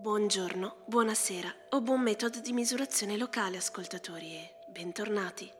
Buongiorno, buonasera o buon metodo di misurazione locale, ascoltatori, e bentornati.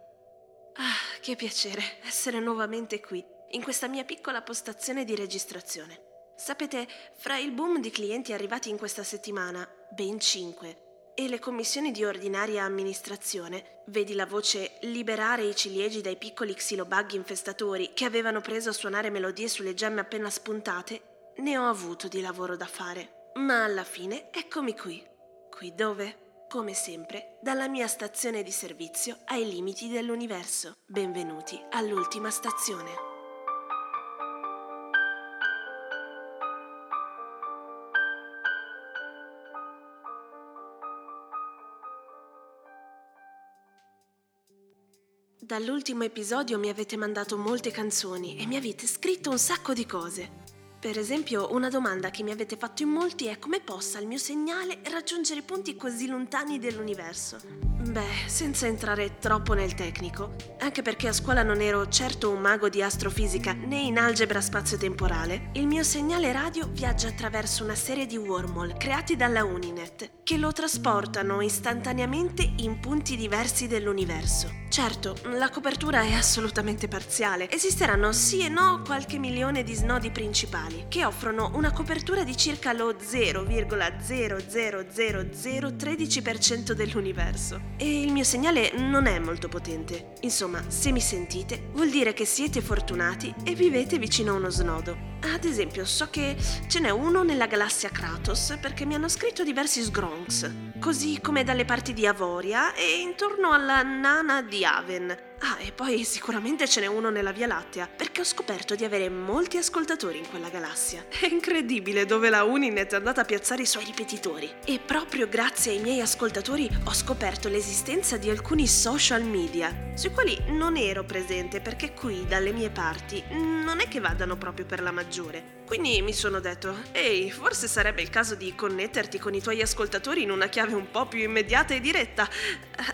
Ah, che piacere essere nuovamente qui, in questa mia piccola postazione di registrazione. Sapete, fra il boom di clienti arrivati in questa settimana, ben cinque, e le commissioni di ordinaria amministrazione, vedi la voce liberare i ciliegi dai piccoli xilobug infestatori che avevano preso a suonare melodie sulle gemme appena spuntate, ne ho avuto di lavoro da fare. Ma alla fine eccomi qui. Qui dove? Come sempre, dalla mia stazione di servizio ai limiti dell'universo. Benvenuti all'ultima stazione. Dall'ultimo episodio mi avete mandato molte canzoni e mi avete scritto un sacco di cose. Per esempio, una domanda che mi avete fatto in molti è come possa il mio segnale raggiungere punti così lontani dell'universo. Beh, senza entrare troppo nel tecnico, anche perché a scuola non ero certo un mago di astrofisica né in algebra spazio-temporale, il mio segnale radio viaggia attraverso una serie di wormhole creati dalla Uninet che lo trasportano istantaneamente in punti diversi dell'universo. Certo, la copertura è assolutamente parziale. Esisteranno sì e no qualche milione di snodi principali che offrono una copertura di circa lo 0,00013% dell'universo. E il mio segnale non è molto potente. Insomma, se mi sentite, vuol dire che siete fortunati e vivete vicino a uno snodo. Ad esempio, so che ce n'è uno nella galassia Kratos perché mi hanno scritto diversi sgronks, così come dalle parti di Avoria e intorno alla nana di Aven. Ah, e poi sicuramente ce n'è uno nella Via Lattea, perché ho scoperto di avere molti ascoltatori in quella galassia. È incredibile dove la Uninet è andata a piazzare i suoi ripetitori. E proprio grazie ai miei ascoltatori ho scoperto l'esistenza di alcuni social media, sui quali non ero presente perché qui, dalle mie parti, non è che vadano proprio per la maggiore. Quindi mi sono detto, ehi, forse sarebbe il caso di connetterti con i tuoi ascoltatori in una chiave un po' più immediata e diretta.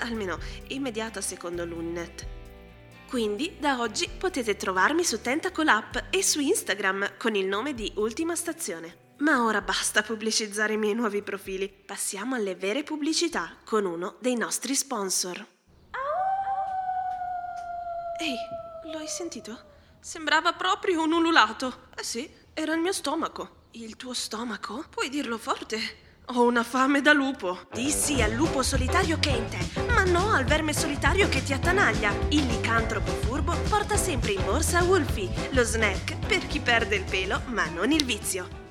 Almeno immediata secondo l'Uninet. Quindi da oggi potete trovarmi su Tentacle App e su Instagram con il nome di Ultima Stazione. Ma ora basta pubblicizzare i miei nuovi profili. Passiamo alle vere pubblicità con uno dei nostri sponsor. Ehi, lo hai sentito? Sembrava proprio un ululato. Eh sì, era il mio stomaco. Il tuo stomaco? Puoi dirlo forte. Ho una fame da lupo. Dissi al lupo solitario che è in te, ma no al verme solitario che ti attanaglia. Il licantropo furbo porta sempre in borsa Wolfie, lo snack per chi perde il pelo, ma non il vizio.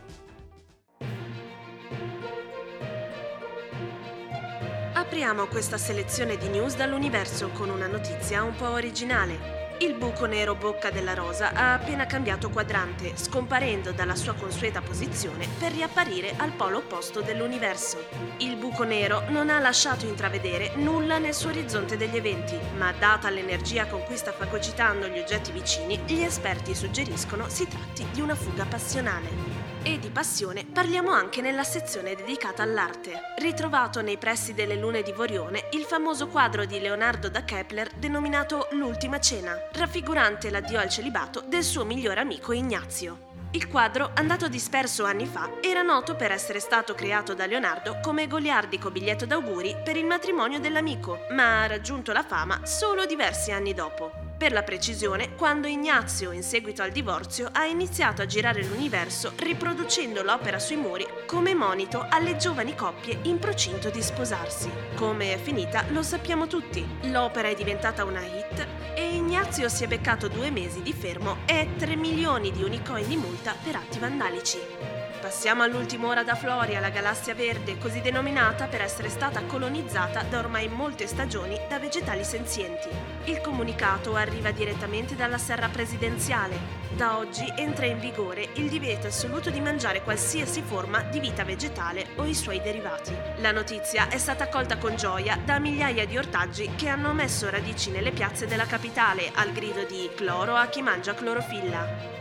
Apriamo questa selezione di news dall'universo con una notizia un po' originale. Il buco nero Bocca della Rosa ha appena cambiato quadrante, scomparendo dalla sua consueta posizione per riapparire al polo opposto dell'universo. Il buco nero non ha lasciato intravedere nulla nel suo orizzonte degli eventi, ma data l'energia con cui sta fagocitando gli oggetti vicini, gli esperti suggeriscono si tratti di una fuga passionale. E di passione parliamo anche nella sezione dedicata all'arte. Ritrovato nei pressi delle lune di Vorione il famoso quadro di Leonardo da Kepler denominato L'ultima cena, raffigurante l'addio al celibato del suo migliore amico Ignazio. Il quadro, andato disperso anni fa, era noto per essere stato creato da Leonardo come goliardico biglietto d'auguri per il matrimonio dell'amico, ma ha raggiunto la fama solo diversi anni dopo. Per la precisione, quando Ignazio, in seguito al divorzio, ha iniziato a girare l'universo riproducendo l'opera sui muri come monito alle giovani coppie in procinto di sposarsi. Come è finita lo sappiamo tutti. L'opera è diventata una hit e Ignazio si è beccato due mesi di fermo e 3 milioni di unicoin di multa per atti vandalici. Passiamo all'ultima ora da Floria, la galassia verde, così denominata per essere stata colonizzata da ormai molte stagioni da vegetali senzienti. Il comunicato arriva direttamente dalla serra presidenziale. Da oggi entra in vigore il divieto assoluto di mangiare qualsiasi forma di vita vegetale o i suoi derivati. La notizia è stata accolta con gioia da migliaia di ortaggi che hanno messo radici nelle piazze della capitale al grido di cloro a chi mangia clorofilla.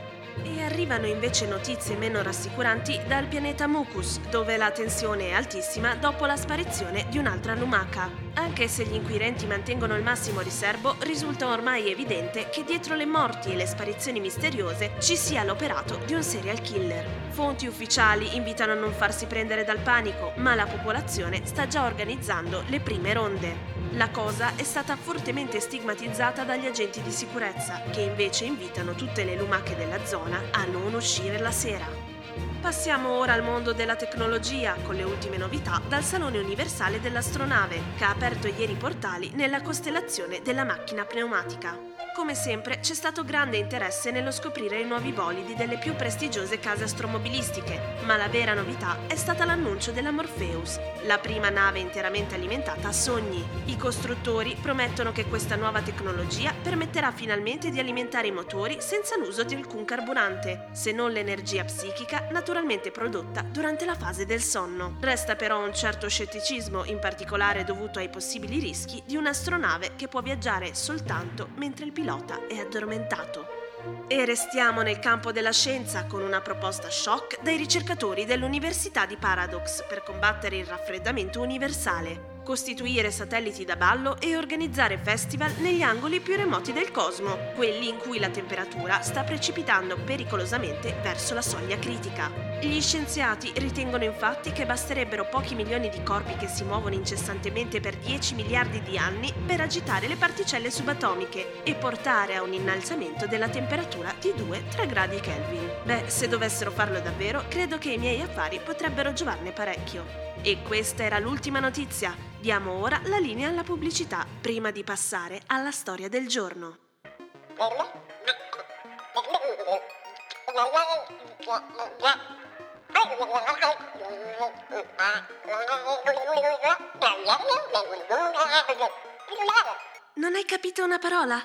E arrivano invece notizie meno rassicuranti dal pianeta Mucus, dove la tensione è altissima dopo la sparizione di un'altra lumaca. Anche se gli inquirenti mantengono il massimo riservo, risulta ormai evidente che dietro le morti e le sparizioni misteriose ci sia l'operato di un serial killer. Fonti ufficiali invitano a non farsi prendere dal panico, ma la popolazione sta già organizzando le prime ronde. La cosa è stata fortemente stigmatizzata dagli agenti di sicurezza, che invece invitano tutte le lumache della zona a non uscire la sera. Passiamo ora al mondo della tecnologia con le ultime novità dal Salone Universale dell'Astronave, che ha aperto ieri i portali nella costellazione della macchina pneumatica. Come sempre c'è stato grande interesse nello scoprire i nuovi bolidi delle più prestigiose case astromobilistiche, ma la vera novità è stata l'annuncio della Morpheus, la prima nave interamente alimentata a sogni. I costruttori promettono che questa nuova tecnologia permetterà finalmente di alimentare i motori senza l'uso di alcun carburante, se non l'energia psichica naturalmente prodotta durante la fase del sonno. Resta però un certo scetticismo, in particolare dovuto ai possibili rischi di un'astronave che può viaggiare soltanto mentre il pilota pilota è addormentato. E restiamo nel campo della scienza con una proposta shock dai ricercatori dell'Università di Paradox per combattere il raffreddamento universale costituire satelliti da ballo e organizzare festival negli angoli più remoti del cosmo, quelli in cui la temperatura sta precipitando pericolosamente verso la soglia critica. Gli scienziati ritengono infatti che basterebbero pochi milioni di corpi che si muovono incessantemente per 10 miliardi di anni per agitare le particelle subatomiche e portare a un innalzamento della temperatura di 2-3 gradi Kelvin. Beh, se dovessero farlo davvero, credo che i miei affari potrebbero giovarne parecchio. E questa era l'ultima notizia. Diamo ora la linea alla pubblicità, prima di passare alla storia del giorno. Non hai capito una parola?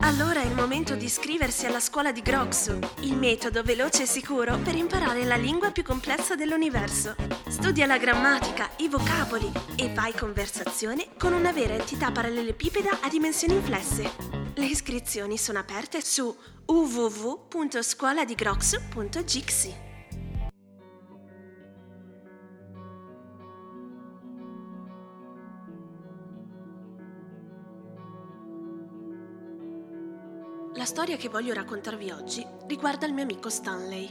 Allora è il momento di iscriversi alla scuola di Groxu, il metodo veloce e sicuro per imparare la lingua più complessa dell'universo. Studia la grammatica, i vocaboli e fai conversazione con una vera entità parallelepipeda a dimensioni inflesse. Le iscrizioni sono aperte su www.scuoladigroxu.gixi. storia che voglio raccontarvi oggi riguarda il mio amico Stanley.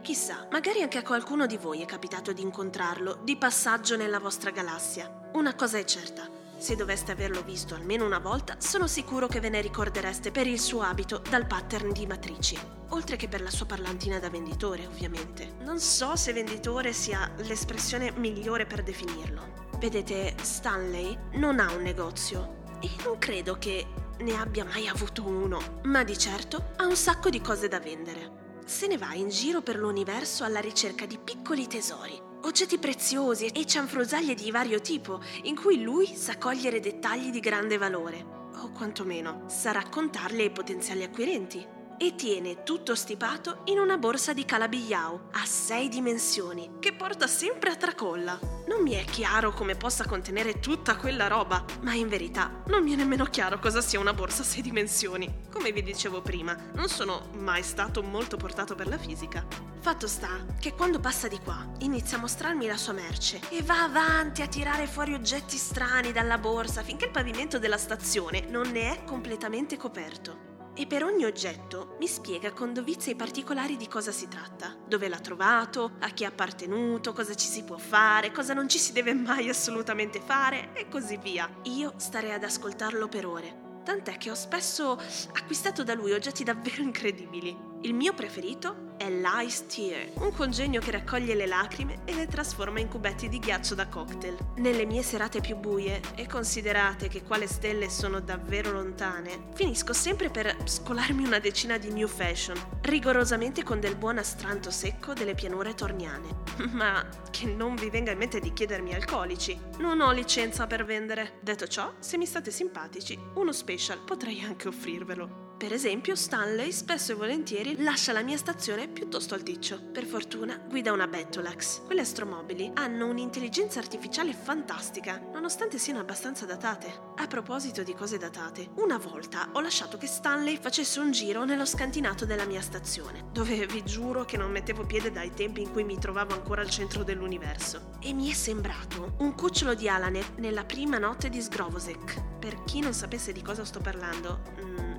Chissà, magari anche a qualcuno di voi è capitato di incontrarlo di passaggio nella vostra galassia. Una cosa è certa, se doveste averlo visto almeno una volta, sono sicuro che ve ne ricordereste per il suo abito dal pattern di matrici, oltre che per la sua parlantina da venditore, ovviamente. Non so se venditore sia l'espressione migliore per definirlo. Vedete, Stanley non ha un negozio e non credo che ne abbia mai avuto uno, ma di certo ha un sacco di cose da vendere. Se ne va in giro per l'universo alla ricerca di piccoli tesori, oggetti preziosi e cianfrusaglie di vario tipo, in cui lui sa cogliere dettagli di grande valore, o quantomeno sa raccontarli ai potenziali acquirenti e tiene tutto stipato in una borsa di calabigliao a sei dimensioni che porta sempre a tracolla. Non mi è chiaro come possa contenere tutta quella roba, ma in verità non mi è nemmeno chiaro cosa sia una borsa a sei dimensioni. Come vi dicevo prima, non sono mai stato molto portato per la fisica. Fatto sta che quando passa di qua inizia a mostrarmi la sua merce e va avanti a tirare fuori oggetti strani dalla borsa finché il pavimento della stazione non ne è completamente coperto e per ogni oggetto mi spiega con dovizia i particolari di cosa si tratta, dove l'ha trovato, a chi è appartenuto, cosa ci si può fare, cosa non ci si deve mai assolutamente fare e così via. Io starei ad ascoltarlo per ore. Tant'è che ho spesso acquistato da lui oggetti davvero incredibili. Il mio preferito è l'Ice Tear, un congegno che raccoglie le lacrime e le trasforma in cubetti di ghiaccio da cocktail. Nelle mie serate più buie, e considerate che qua le stelle sono davvero lontane, finisco sempre per scolarmi una decina di new fashion, rigorosamente con del buon astranto secco delle pianure torniane. Ma che non vi venga in mente di chiedermi alcolici. Non ho licenza per vendere. Detto ciò, se mi state simpatici, uno special potrei anche offrirvelo. Per esempio, Stanley spesso e volentieri lascia la mia stazione piuttosto alticcio. Per fortuna guida una Bettolax. Quelle astromobili hanno un'intelligenza artificiale fantastica, nonostante siano abbastanza datate. A proposito di cose datate, una volta ho lasciato che Stanley facesse un giro nello scantinato della mia stazione, dove vi giuro che non mettevo piede dai tempi in cui mi trovavo ancora al centro dell'universo. E mi è sembrato un cucciolo di Alanet nella prima notte di Sgrovosek. Per chi non sapesse di cosa sto parlando, mm,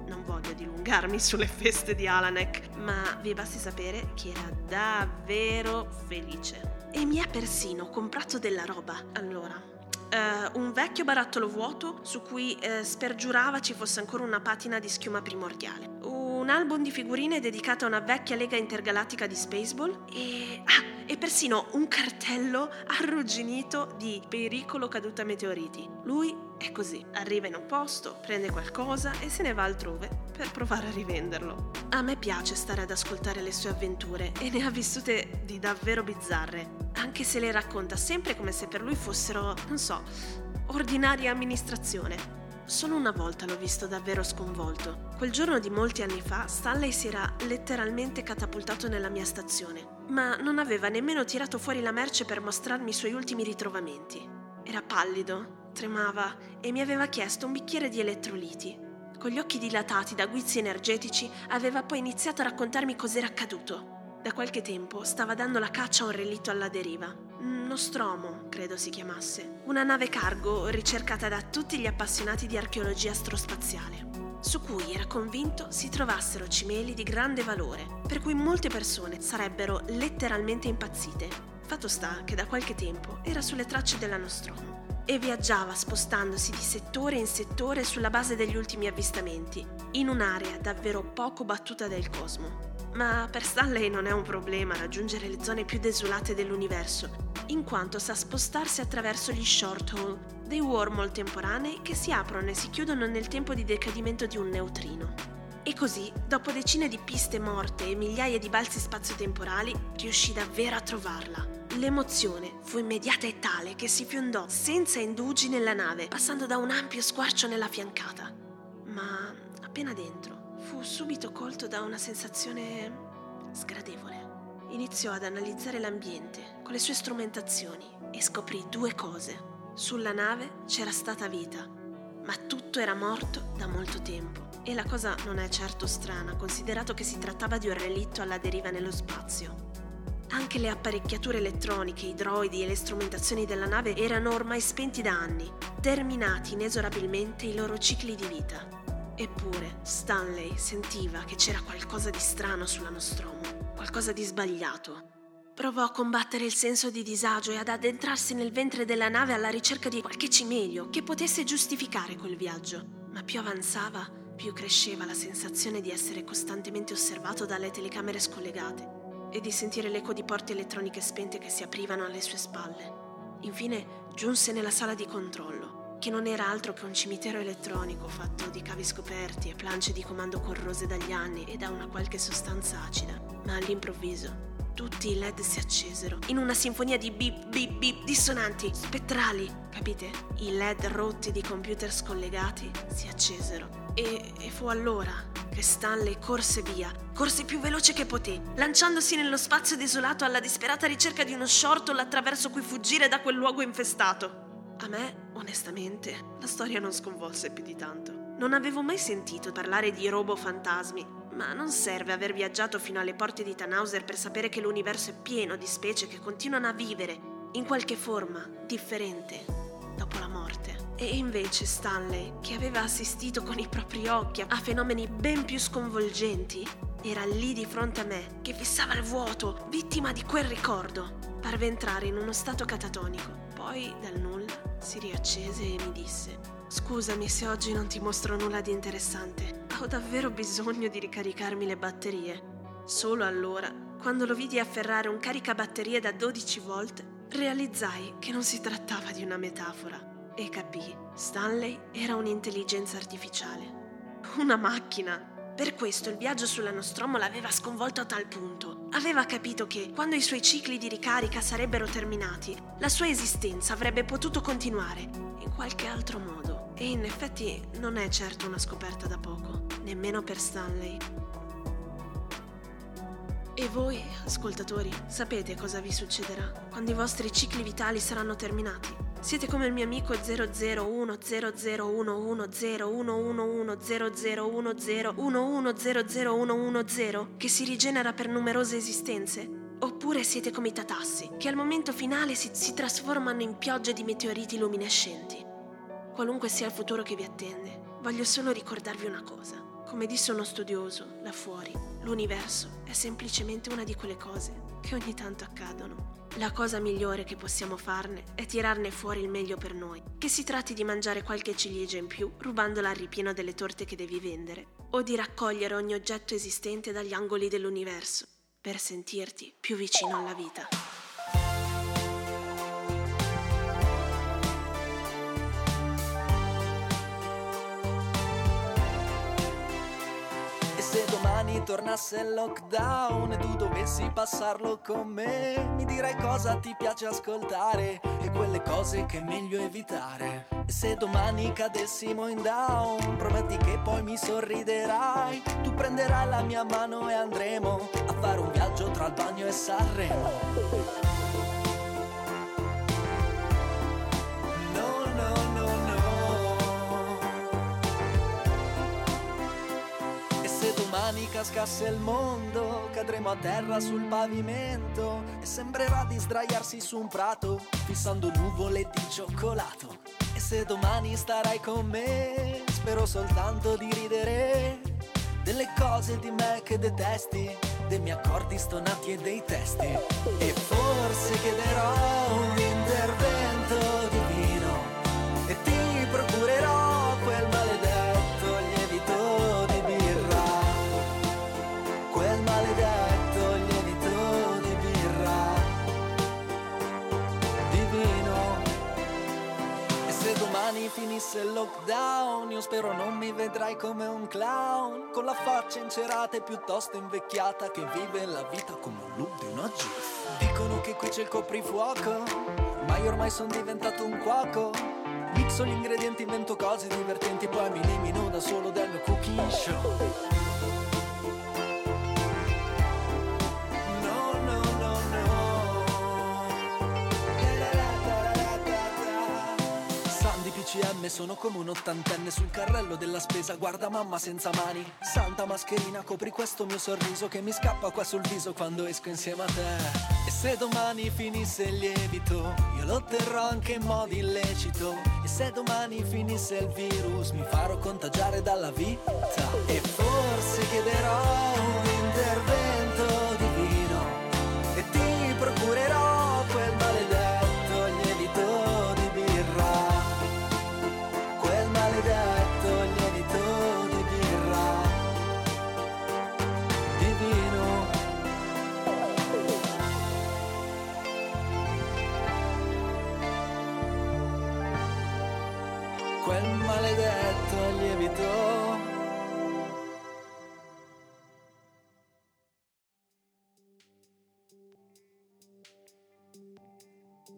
voglio dilungarmi sulle feste di Alanek, ma vi basti sapere che era davvero felice. E mi ha persino comprato della roba. Allora, uh, un vecchio barattolo vuoto su cui uh, spergiurava ci fosse ancora una patina di schiuma primordiale. Un album di figurine dedicato a una vecchia lega intergalattica di Spaceball e... Ah, e persino un cartello arrugginito di pericolo caduta meteoriti. Lui è così, arriva in un posto, prende qualcosa e se ne va altrove per provare a rivenderlo. A me piace stare ad ascoltare le sue avventure e ne ha vissute di davvero bizzarre, anche se le racconta sempre come se per lui fossero, non so, ordinaria amministrazione. Solo una volta l'ho visto davvero sconvolto. Quel giorno di molti anni fa, Stanley si era letteralmente catapultato nella mia stazione, ma non aveva nemmeno tirato fuori la merce per mostrarmi i suoi ultimi ritrovamenti. Era pallido, tremava e mi aveva chiesto un bicchiere di elettroliti. Con gli occhi dilatati da guizzi energetici, aveva poi iniziato a raccontarmi cos'era accaduto. Da qualche tempo stava dando la caccia a un relitto alla deriva. Nostromo, credo si chiamasse. Una nave cargo ricercata da tutti gli appassionati di archeologia astrospaziale, su cui era convinto si trovassero cimeli di grande valore, per cui molte persone sarebbero letteralmente impazzite. Fatto sta che da qualche tempo era sulle tracce della Nostromo e viaggiava spostandosi di settore in settore sulla base degli ultimi avvistamenti, in un'area davvero poco battuta del cosmo. Ma per Stanley non è un problema raggiungere le zone più desolate dell'universo, in quanto sa spostarsi attraverso gli short hole, dei wormhole temporanei che si aprono e si chiudono nel tempo di decadimento di un neutrino. E così, dopo decine di piste morte e migliaia di balzi spazio-temporali, riuscì davvero a trovarla. L'emozione fu immediata e tale che si fiondò senza indugi nella nave, passando da un ampio squarcio nella fiancata. Ma appena dentro, fu subito colto da una sensazione sgradevole. Iniziò ad analizzare l'ambiente con le sue strumentazioni e scoprì due cose. Sulla nave c'era stata vita, ma tutto era morto da molto tempo. E la cosa non è certo strana, considerato che si trattava di un relitto alla deriva nello spazio. Anche le apparecchiature elettroniche, i droidi e le strumentazioni della nave erano ormai spenti da anni, terminati inesorabilmente i loro cicli di vita. Eppure Stanley sentiva che c'era qualcosa di strano sulla Nostromo, qualcosa di sbagliato. Provò a combattere il senso di disagio e ad addentrarsi nel ventre della nave alla ricerca di qualche cimelio che potesse giustificare quel viaggio. Ma più avanzava, più cresceva la sensazione di essere costantemente osservato dalle telecamere scollegate e di sentire l'eco di porte elettroniche spente che si aprivano alle sue spalle. Infine giunse nella sala di controllo che non era altro che un cimitero elettronico fatto di cavi scoperti e plance di comando corrose dagli anni e da una qualche sostanza acida. Ma all'improvviso tutti i led si accesero in una sinfonia di bip bip bip dissonanti, spettrali, capite? I led rotti di computer scollegati si accesero. E, e fu allora che Stanley corse via, corse più veloce che poté, lanciandosi nello spazio desolato alla disperata ricerca di uno shorttle attraverso cui fuggire da quel luogo infestato. A me, onestamente, la storia non sconvolse più di tanto. Non avevo mai sentito parlare di robo fantasmi, ma non serve aver viaggiato fino alle porte di Tannhauser per sapere che l'universo è pieno di specie che continuano a vivere, in qualche forma, differente, dopo la morte. E invece Stanley, che aveva assistito con i propri occhi a fenomeni ben più sconvolgenti, era lì di fronte a me, che fissava il vuoto, vittima di quel ricordo. Parve entrare in uno stato catatonico. Poi, dal nulla, si riaccese e mi disse: Scusami se oggi non ti mostro nulla di interessante. Ho davvero bisogno di ricaricarmi le batterie. Solo allora, quando lo vidi afferrare un caricabatterie da 12 volt, realizzai che non si trattava di una metafora e capii. Stanley era un'intelligenza artificiale. Una macchina per questo il viaggio sulla Nostromo l'aveva sconvolto a tal punto. Aveva capito che, quando i suoi cicli di ricarica sarebbero terminati, la sua esistenza avrebbe potuto continuare in qualche altro modo. E in effetti non è certo una scoperta da poco, nemmeno per Stanley. E voi, ascoltatori, sapete cosa vi succederà quando i vostri cicli vitali saranno terminati? Siete come il mio amico 0010011110011001110 che si rigenera per numerose esistenze? Oppure siete come i tatassi, che al momento finale si, si trasformano in piogge di meteoriti luminescenti? Qualunque sia il futuro che vi attende, voglio solo ricordarvi una cosa. Come disse uno studioso, là fuori, l'universo è semplicemente una di quelle cose che ogni tanto accadono. La cosa migliore che possiamo farne è tirarne fuori il meglio per noi. Che si tratti di mangiare qualche ciliegia in più rubandola al ripieno delle torte che devi vendere, o di raccogliere ogni oggetto esistente dagli angoli dell'universo per sentirti più vicino alla vita. Tornasse il lockdown e tu dovessi passarlo con me, mi direi cosa ti piace ascoltare e quelle cose che è meglio evitare. E se domani cadessimo in down, prometti che poi mi sorriderai. Tu prenderai la mia mano e andremo a fare un viaggio tra il bagno e Sanremo. Domani cascasse il mondo, cadremo a terra sul pavimento e sembrerà di sdraiarsi su un prato, fissando nuvole di cioccolato. E se domani starai con me, spero soltanto di ridere delle cose di me che detesti, dei miei accordi stonati e dei testi. E forse chiederò un intervento finisse il lockdown, io spero non mi vedrai come un clown, con la faccia incerata e piuttosto invecchiata, che vive la vita come un loop di una GIF. Dicono che qui c'è il coprifuoco, ma io ormai sono diventato un cuoco. Mixo gli ingredienti, invento cose divertenti, poi mi elimino da solo del mio cooking show. PCM sono come un ottantenne sul carrello della spesa. Guarda mamma senza mani. Santa mascherina copri questo mio sorriso Che mi scappa qua sul viso quando esco insieme a te. E se domani finisse il lievito Io lo terrò anche in modo illecito. E se domani finisse il virus Mi farò contagiare dalla vita. E forse chiederò un intervento Quel maledetto lievito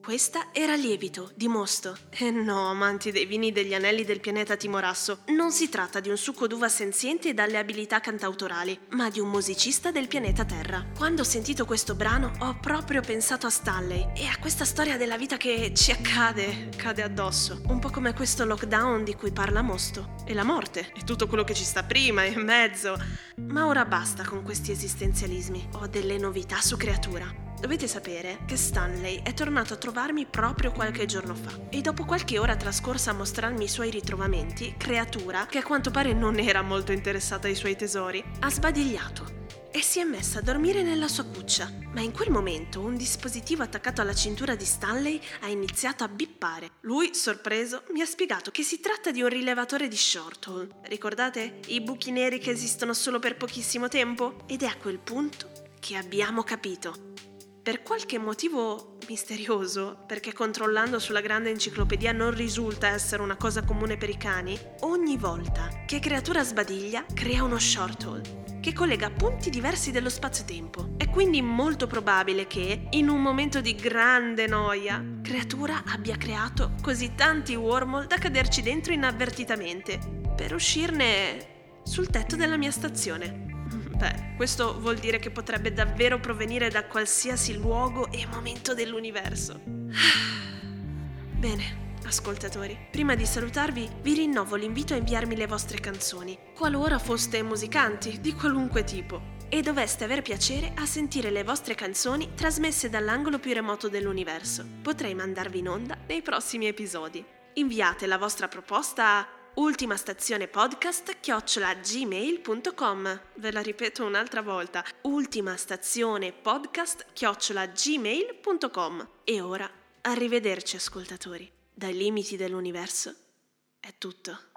Questa era Lievito, di Mosto. E no, amanti dei vini degli anelli del pianeta Timorasso, non si tratta di un succo d'uva senziente e dalle abilità cantautorali, ma di un musicista del pianeta Terra. Quando ho sentito questo brano ho proprio pensato a Stanley e a questa storia della vita che ci accade, cade addosso. Un po' come questo lockdown di cui parla Mosto. E la morte, e tutto quello che ci sta prima e in mezzo. Ma ora basta con questi esistenzialismi. Ho delle novità su creatura. Dovete sapere che Stanley è tornato a trovarmi proprio qualche giorno fa e dopo qualche ora trascorsa a mostrarmi i suoi ritrovamenti, creatura, che a quanto pare non era molto interessata ai suoi tesori, ha sbadigliato e si è messa a dormire nella sua cuccia. Ma in quel momento un dispositivo attaccato alla cintura di Stanley ha iniziato a bippare. Lui, sorpreso, mi ha spiegato che si tratta di un rilevatore di short hole. Ricordate? I buchi neri che esistono solo per pochissimo tempo? Ed è a quel punto che abbiamo capito. Per qualche motivo misterioso, perché controllando sulla grande enciclopedia non risulta essere una cosa comune per i cani, ogni volta che creatura sbadiglia crea uno short hole che collega punti diversi dello spazio-tempo. È quindi molto probabile che, in un momento di grande noia, creatura abbia creato così tanti wormhole da caderci dentro inavvertitamente, per uscirne sul tetto della mia stazione. Beh, questo vuol dire che potrebbe davvero provenire da qualsiasi luogo e momento dell'universo. Bene, ascoltatori. Prima di salutarvi, vi rinnovo l'invito a inviarmi le vostre canzoni, qualora foste musicanti di qualunque tipo, e doveste aver piacere a sentire le vostre canzoni trasmesse dall'angolo più remoto dell'universo. Potrei mandarvi in onda nei prossimi episodi. Inviate la vostra proposta a ultima stazione podcast chiocciolagmail.com ve la ripeto un'altra volta ultima stazione podcast chiocciolagmail.com e ora arrivederci ascoltatori. Dai limiti dell'universo è tutto.